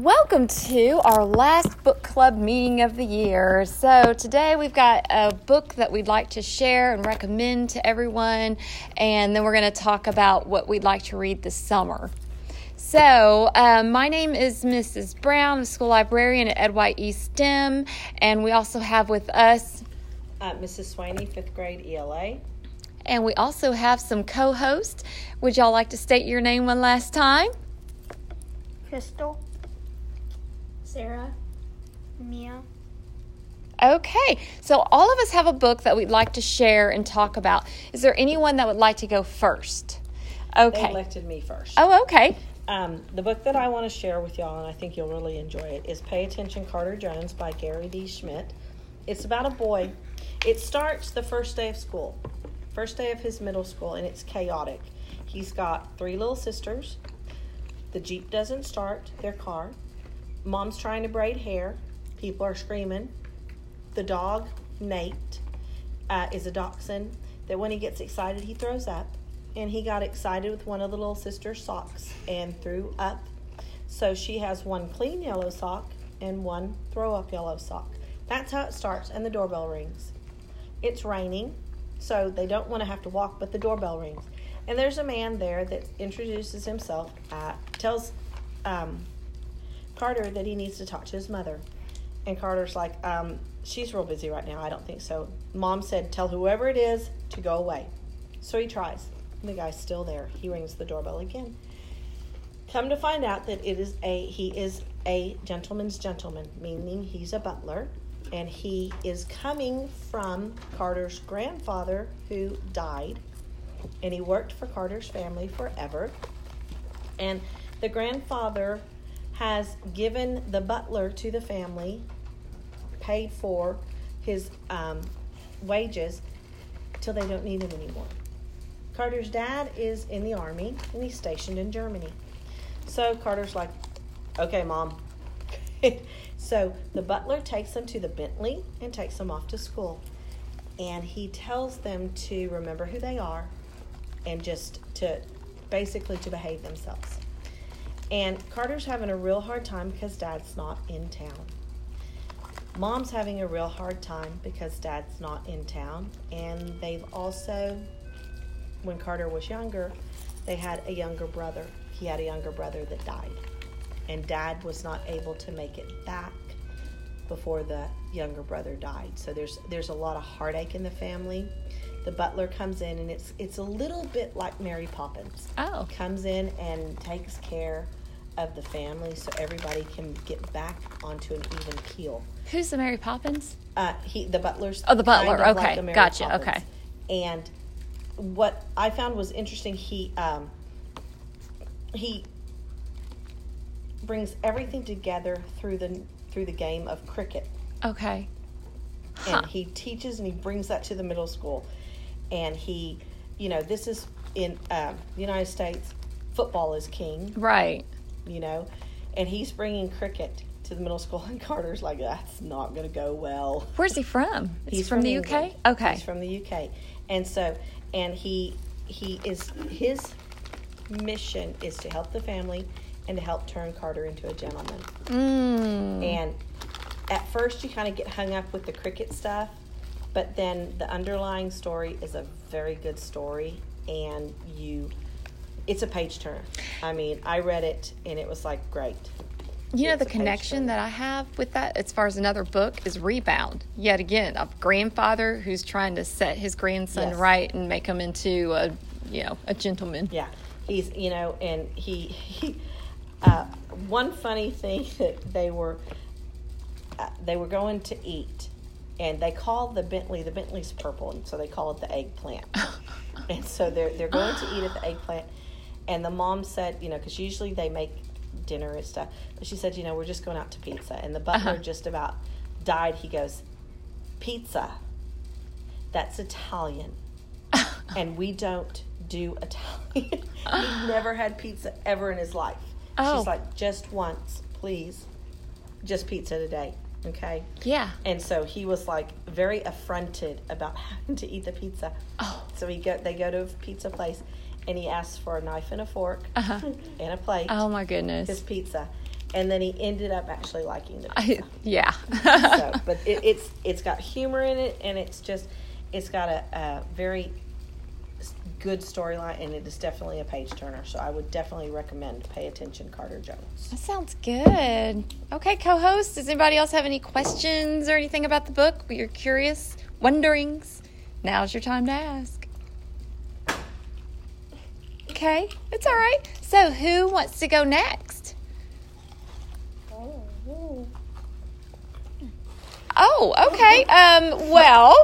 Welcome to our last book club meeting of the year. So, today we've got a book that we'd like to share and recommend to everyone, and then we're going to talk about what we'd like to read this summer. So, um, my name is Mrs. Brown, the school librarian at Ed White East STEM, and we also have with us, Uh, Mrs. Swaney, fifth grade ELA. and we also have some co hosts. Would y'all like to state your name one last time? Crystal. Sarah. Mia. Okay, so all of us have a book that we'd like to share and talk about. Is there anyone that would like to go first? They Okay. elected me first. Oh, okay. Um, the book that I want to share with y'all, and I think you'll really enjoy it, is Pay Attention Carter Jones by Gary D. Schmidt. It's about a boy. It starts the first day of school, first day of his middle school, and it's chaotic. He's got three little sisters. The Jeep doesn't start, their car. Mom's trying to braid hair. People are screaming. The dog, Nate, uh, is a dachshund that when he gets excited, he throws up. And he got excited with one of the little sister's socks and threw up. So she has one clean yellow sock and one throw up yellow sock. That's how it starts, and the doorbell rings. It's raining, so they don't want to have to walk, but the doorbell rings. And there's a man there that introduces himself, uh, tells um, Carter that he needs to talk to his mother. And Carter's like, um, she's real busy right now. I don't think so. Mom said, tell whoever it is to go away. So he tries. The guy's still there. He rings the doorbell again. Come to find out that it is a he is a gentleman's gentleman, meaning he's a butler, and he is coming from Carter's grandfather who died, and he worked for Carter's family forever. And the grandfather has given the butler to the family, paid for his um, wages till they don't need him anymore. Carter's dad is in the army and he's stationed in Germany. So Carter's like, okay, mom. so the butler takes them to the Bentley and takes them off to school. And he tells them to remember who they are and just to basically to behave themselves. And Carter's having a real hard time because dad's not in town. Mom's having a real hard time because dad's not in town. And they've also, when Carter was younger, they had a younger brother. He had a younger brother that died. And dad was not able to make it back before the younger brother died. So there's there's a lot of heartache in the family. The butler comes in and it's it's a little bit like Mary Poppins Oh, comes in and takes care of the family so everybody can get back onto an even keel. who's the Mary Poppins? Uh, he the butler's Oh, the butler. kind of Okay, a Mary gotcha, Poppins. okay. And what I found was interesting. He um, he brings everything together through the through the game of cricket Okay. Huh. and he teaches and he brings that to the middle school and he you know this is in um, the united states football is king Right. You know and he's bringing cricket to the middle school and carter's like that's not going to go well Where's he from? He's, he from, the UK? England. Okay. he's from the uk and so and he he is his mission is to help the family and to help turn carter into a gentleman Mm. and at first, you kind of get hung up with the cricket stuff, but then the underlying story is a very good story, and you, it's a page turner. I mean, I read it and it was like great. You know, the connection that I have with that, as far as another book, is Rebound. Yet again, a grandfather who's trying to set his grandson Yes. right and make him into a, you know, a gentleman. Yeah, he's you know, and he he. Uh, one funny thing that they were uh, they were going to eat, and they called the Bentley the Bentley's purple, and so they call it the eggplant. and so they're they're going to eat at the eggplant, and the mom said, you know, because usually they make dinner and stuff, but she said, you know, we're just going out to pizza, and the butler Uh-huh. just about died. He goes, pizza. That's Italian and we don't do Italian. He's never had pizza ever in his life. Oh. She's like, just once, please. Just pizza today, okay? Yeah. And so he was like very affronted about having to eat the pizza. Oh. So he go, they go to a pizza place, and he asks for a knife and a fork Uh-huh. and a plate. Oh my goodness. His pizza, and then he ended up actually liking the I, pizza. yeah. so, but it, it's it's got humor in it, and it's just it's got a, a very good storyline, and it is definitely a page turner. So I would definitely recommend Pay Attention, Carter Jones. That sounds good. Okay, co host, does anybody else have any questions or anything about the book? You're curious, wonderings? Now's your time to ask. Okay, it's all right. So, who wants to go next? Oh, okay. Um, well,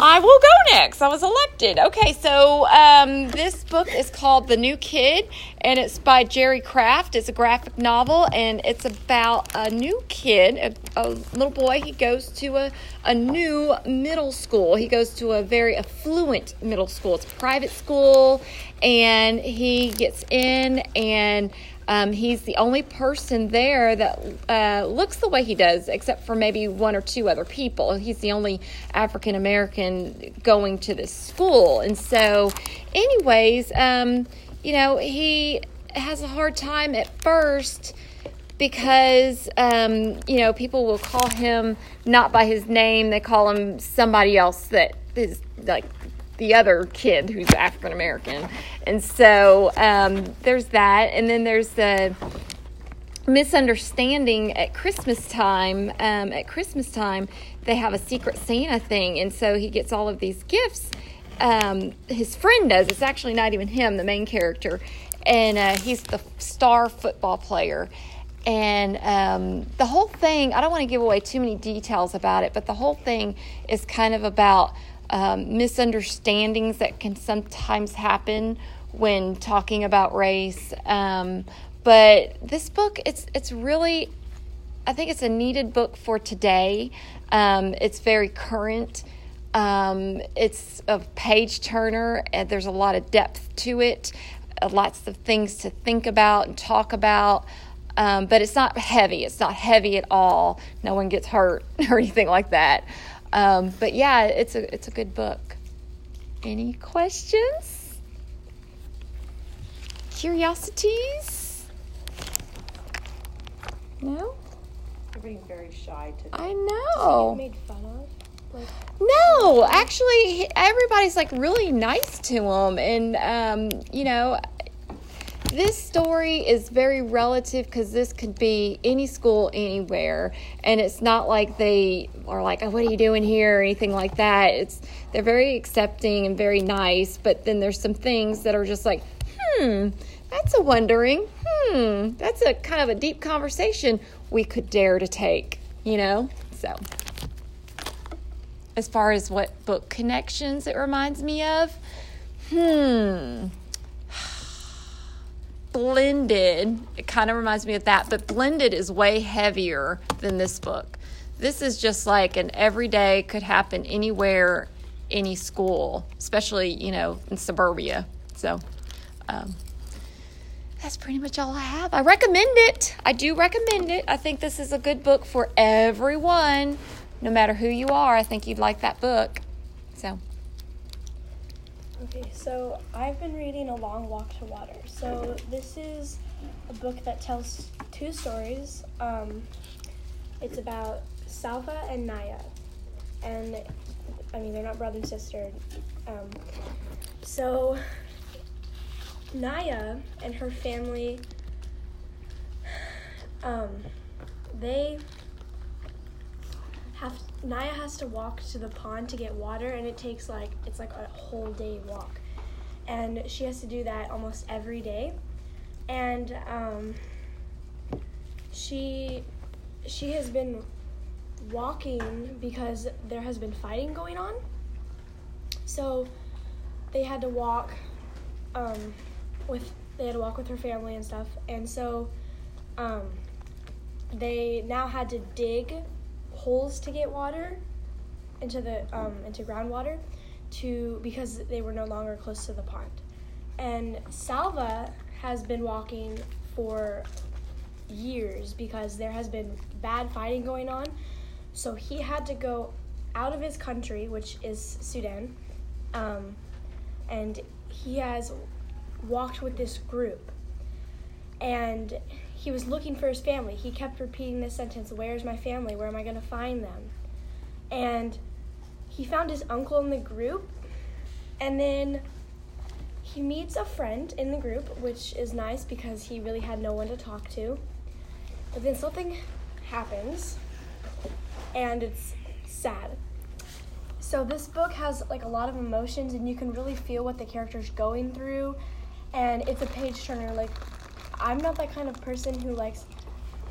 I will go next. I was elected. Okay, so um, this book is called The New Kid, and it's by Jerry Craft. It's a graphic novel, and it's about a new kid, a, a little boy. He goes to a, a new middle school. He goes to a very affluent middle school. It's a private school, and he gets in and um, he's the only person there that uh, looks the way he does, except for maybe one or two other people. He's the only African American going to this school. And so, anyways, um, you know, he has a hard time at first because um, you know people will call him not by his name they call him somebody else that is like the other kid who's african american and so um, there's that. And then there's the misunderstanding at christmas time. Um, at christmas time they have a secret santa thing. And so he gets all of these gifts. Um, his friend does. It's actually not even him the main character. And uh, he's the star football player. And um, the whole thing i don't want to give away too many details about it but the whole thing is kind of about um, misunderstandings that can sometimes happen when talking about race um, but this book it's it's really i think it's a needed book for today um, it's very current um, it's a page turner and there's a lot of depth to it uh, lots of things to think about and talk about um, but it's not heavy. It's not heavy at all. No one gets hurt or anything like that. Um, but yeah, it's a it's a good book. Any questions? Curiosities? No. Being very shy today. I know. made fun of. Like, No, actually, everybody's like really nice to him, and um, you know, this story is very relative because this could be any school anywhere, and it's not like they are like, "Oh, what are you doing here?" or anything like that. It's they're very accepting and very nice, but then there's some things that are just like, "Hmm, that's a wondering. Hmm, that's a kind of a deep conversation we could dare to take." You know, so as far as what book connections it reminds me of. Hmm. Blended, it kind of reminds me of that, but Blended is way heavier than this book. This is just like an everyday, could happen anywhere, any school, especially, you know, in suburbia. So, um, that's pretty much all I have. I recommend it. I do recommend it. I think this is a good book for everyone, no matter who you are. I think you'd like that book. So, okay, so I've been reading A Long Walk to Water. So this is a book that tells two stories. Um, it's about Salva and Naya, and I mean they're not brother and sister. Um, so Naya and her family, um, they have Naya has to walk to the pond to get water, and it takes like it's like a whole day walk, and she has to do that almost every day, and um, she she has been walking because there has been fighting going on. So they had to walk um, with they had to walk with her family and stuff, and so um, they now had to dig holes to get water into the um, into groundwater to because they were no longer close to the pond. And Salva has been walking for years because there has been bad fighting going on. So he had to go out of his country, which is Sudan, um, and he has walked with this group. And he was looking for his family. He kept repeating this sentence, "Where's my family? Where am I going to find them?" And he found his uncle in the group, and then he meets a friend in the group, which is nice because he really had no one to talk to. But then something happens, and it's sad. So this book has like a lot of emotions, and you can really feel what the character's going through, and it's a page turner. Like I'm not that kind of person who likes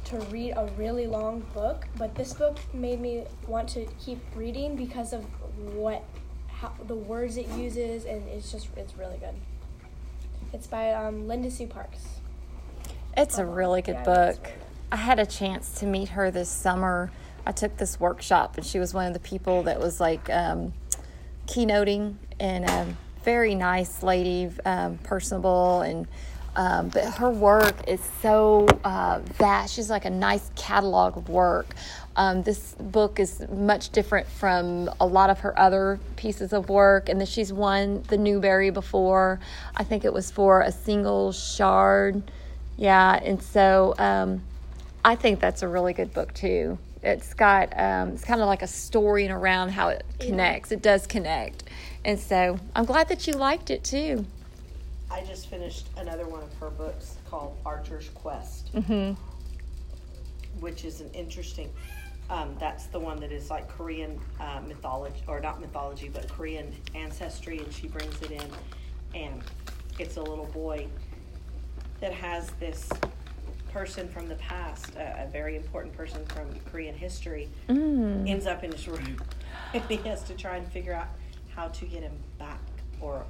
to read a really long book, but this book made me want to keep reading because of what how, the words it uses, and it's just it's really good. It's by um, Linda Sue Parks. It's a really good Yeah, book. really good. I had a chance to meet her this summer. I took this workshop, and she was one of the people that was like um, keynoting, and a very nice lady, um, personable, and um, but her work is so uh, vast. She's like a nice catalog of work. Um, this book is much different from a lot of her other pieces of work, and that she's won the Newbery before. I think it was for a single shard. Yeah, and so um, I think that's a really good book too. It's got um, it's kind of like a story and around how it connects. It does connect, and so I'm glad that you liked it too. I just finished another one of her books called Archer's Quest, hmm which is an interesting. Um, that's the one that is like Korean uh, mythology, or not mythology, but Korean ancestry, and she brings it in, and it's a little boy that has this person from the past, a, a very important person from Korean history, Mm. ends up in his room, and he has to try and figure out how to get him back, or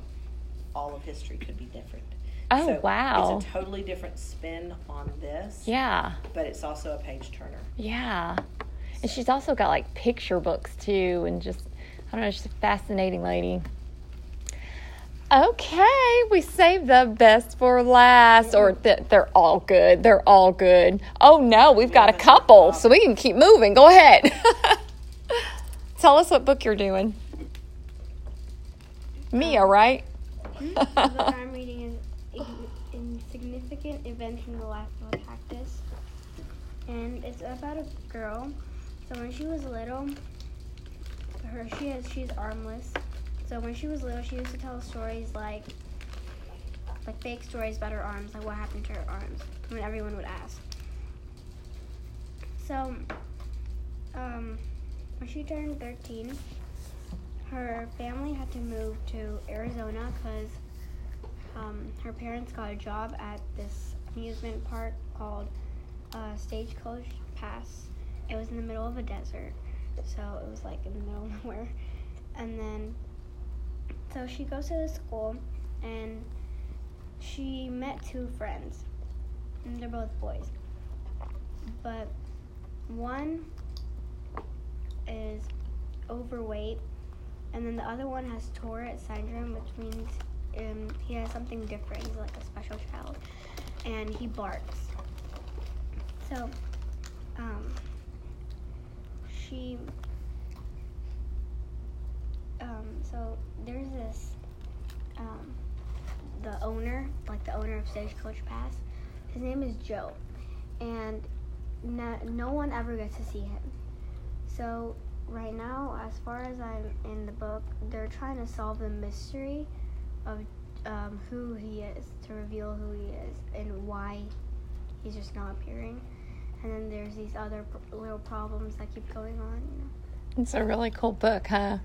all of history could be different. Oh, So wow. It's a totally different spin on this. Yeah, But it's also a page turner. yeah. And she's also got like picture books too, and just I don't know, she's a fascinating lady. Okay, we saved the best for last, or th- they're all good. They're all good. Oh no, we've got a couple. so we can keep moving. Go ahead. Tell us what book you're doing. Mia, right? The book I'm reading is Ign- Insignificant Events in the Life of a Cactus. And it's about a girl. So when she was little, her she has she's armless. So when she was little, she used to tell stories like like fake stories about her arms, like what happened to her arms, when everyone would ask. So um, when she turned 13, her family had to move to Arizona because um, her parents got a job at this amusement park called uh, Stagecoach Pass. It was in the middle of a desert, so it was like in the middle of nowhere. And then, so she goes to the school and she met two friends, and they're both boys. But one is overweight and then the other one has Tourette syndrome, which means um, he has something different. He's like a special child, and he barks. So, um, she, um, so there's this, um, the owner, like the owner of Stagecoach Pass. His name is Joe, and no, no one ever gets to see him. So right now, as far as I'm in the book, they're trying to solve the mystery of um, who he is, to reveal who he is and why he's just not appearing. And then there's these other pr- little problems that keep going on. You know. It's a really cool book, huh?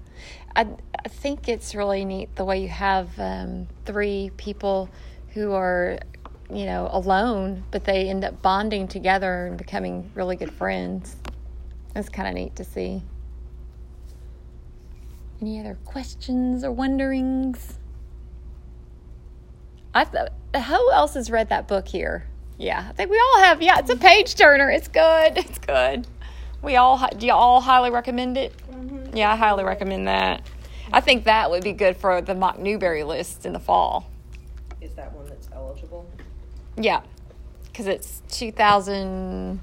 I, I think it's really neat the way you have um, three people who are, you know, alone, but they end up bonding together and becoming really good friends. It's kind of neat to see. Any other questions or wonderings? I who else has read that book here? Yeah, I think we all have. Yeah, it's a page turner. It's good. It's good. We all do. You all highly recommend it? Yeah, I highly recommend that. I think that would be good for the mock Newbery list in the fall. Is that one that's eligible? Yeah, because it's two thousand.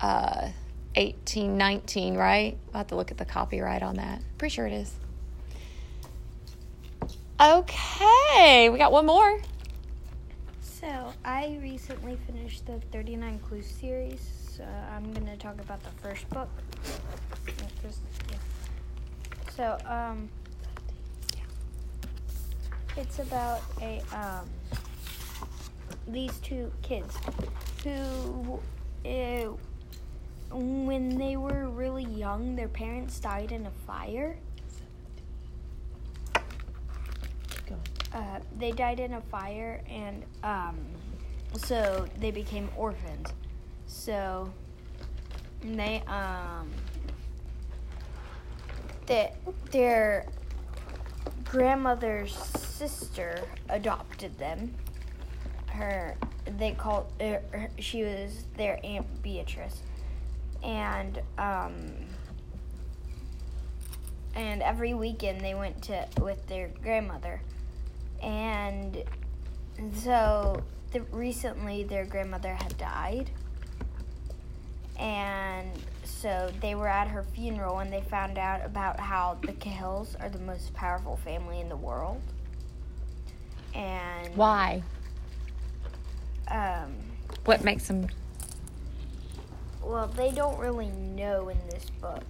uh, 19, right? I'll have to look at the copyright on that. Pretty sure it is. Okay, we got one more. So So, I recently finished the 39 Clues series. So, I'm going to talk about the first book. So, um, it's about a um, these two kids who, uh, when they were really young, their parents died in a fire. Uh, they died in a fire, and um, so they became orphans. So they um, that their grandmother's sister adopted them. Her they called er, her, she was their aunt Beatrice, and um, and every weekend they went to with their grandmother, and so the, recently their grandmother had died, and so they were at her funeral and they found out about how the Cahills are the most powerful family in the world, and Why? um, What makes them? Well, they don't really know in this book.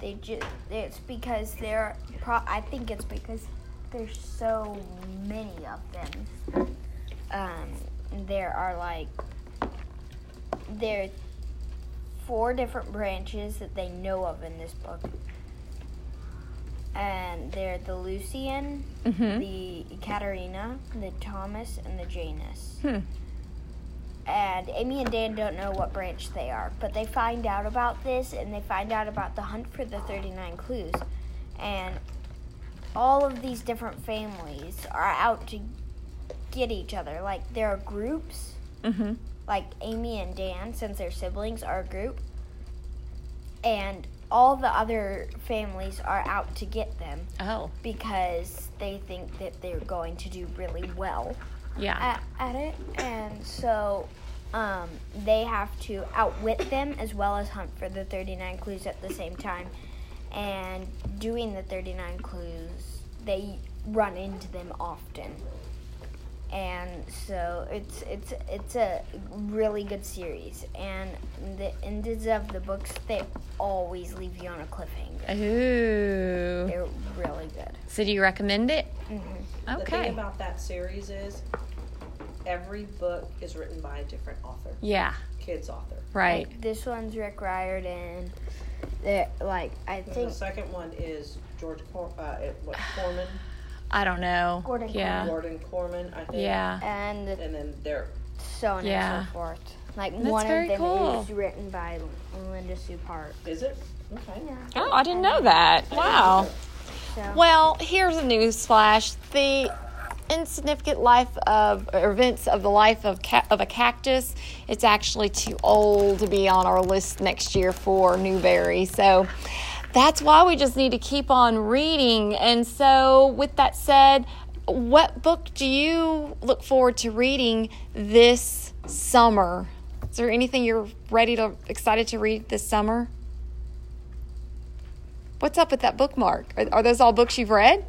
They just it's because they're pro- I think it's because there's so many of them. Um, there are like there are four different branches that they know of in this book. And they're the Lucian, Mhm. the Katerina, the Tomas, and the Janus Hmm. And Amy and Dan don't know what branch they are, but they find out about this and they find out about the hunt for the 39 clues. And all of these different families are out to get each other. Like there are groups, Mm-hmm. like Amy and Dan, since they're siblings, are a group. And all the other families are out to get them Oh, because they think that they're going to do really well yeah. at, at it, and so um, they have to outwit them as well as hunt for the 39 clues at the same time. And doing the 39 clues, they run into them often. And so it's it's it's a really good series, and the ends of the books they always leave you on a cliffhanger. Ooh. They're really good. So do you recommend it? hmm The thing about that series is every book is written by a different author, Yeah. kids author. Right. Like, this one's Rick Riordan. That like I And think the second one is George Cor- uh, what, Korman, I don't know. Gordon Yeah. Gordon Korman, I think. Yeah. and And then they're so on Yeah. and so forth. Like That's one very of them cool. is written by Linda Sue Park. is it okay? Yeah. Oh, I didn't know that. Wow. So Well, here's a news flash. The insignificant life of events of the life of ca- of a cactus. It's actually too old to be on our list next year for Newbery. So that's why we just need to keep on reading. And so, with that said, what book do you look forward to reading this summer? Is there anything you're ready to excited to read this summer? What's up with that bookmark? Are, are those all books you've read?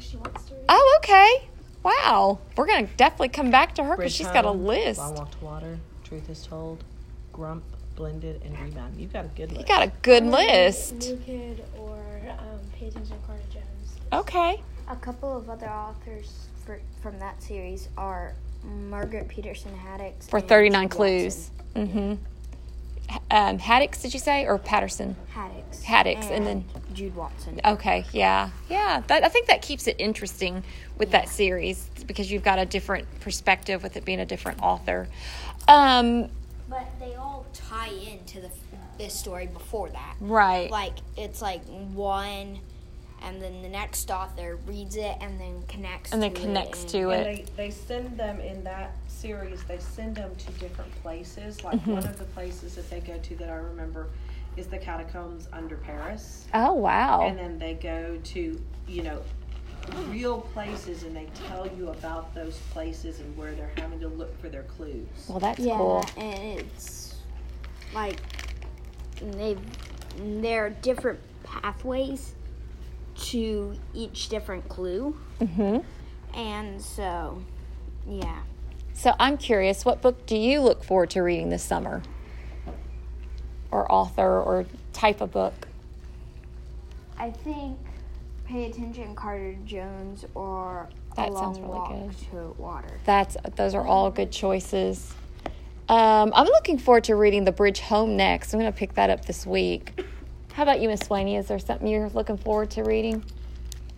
No, the book she wants to read. Oh, okay. Wow. We're going to definitely come back to her because she's got a list. I Walk to Water, Truth is Told, Grump, Blended, and Rebound. You've got a good list. You got a good Or list. New Kid or um, Pay Attention Carter Jones. Okay. a couple of other authors for, from that series are Margaret Peterson Haddix For and 39 Jude clues. Mm-hmm. Um, Haddix, did you say? Or Patterson? Haddix. Haddix, and then- Jude Watson. Okay, yeah. Yeah. That, I think that keeps it interesting with that series because you've got a different perspective with it being a different author. Um, But they all tie into the this story before that. right. Like it's like one, and then the next author reads it and then connects. And then to connects it to And it. they, they send them in that series, they send them to different places. Like Mm-hmm. one of the places that they go to that I remember is the catacombs under Paris. Oh, wow. And then they go to, you know, real places and they tell you about those places and where they're having to look for their clues. well, that's Yeah, cool. and it's like they there are different pathways to each different clue, Mm-hmm. and so yeah. So I'm curious, what book do you look forward to reading this summer? Or author or type of book? I think Pay Attention Carter Jones or That A sounds Long really Walk good. to Water. That's those are all good choices. Um, I'm looking forward to reading The Bridge Home next. I'm going to pick that up this week. How about you, Miss Swaney? Is there something you're looking forward to reading?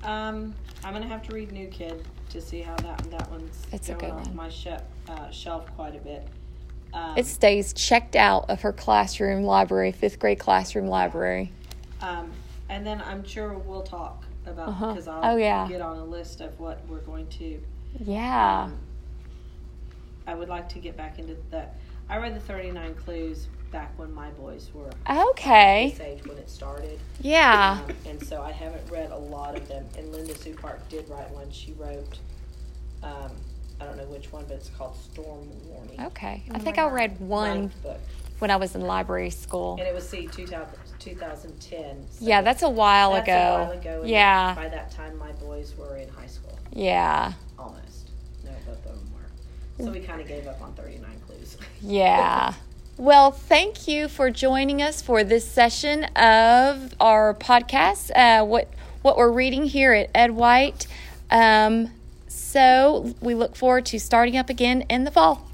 Um, I'm gonna have to read New Kid to see how that that one's It's a good off one. my shelf uh, shelf quite a bit. Um, It stays checked out of her classroom library, fifth grade classroom library. um, and then I'm sure we'll talk about Uh-huh. because I'll Oh, yeah. get on a list of what we're going to. Yeah. Um, I would like to get back into that. I read the 39 Clues back when my boys were Okay. This age when it started. Yeah. Um, and so I haven't read a lot of them. And Linda Sue Park did write one. She wrote, um, I don't know which one, but it's called Storm Warning. Okay. I think I read one book. when I was in library school. And it was, see, 2000, 2010. so Yeah, that's a while that's ago. a while ago. Yeah. By that time, my boys were in high school. Yeah. Almost. No, both of them were. So we kind of gave up on 39 Clues. Yeah. Well, thank you for joining us for this session of our podcast. Uh, what what we're reading here at Ed White. Um, so we look forward to starting up again in the fall.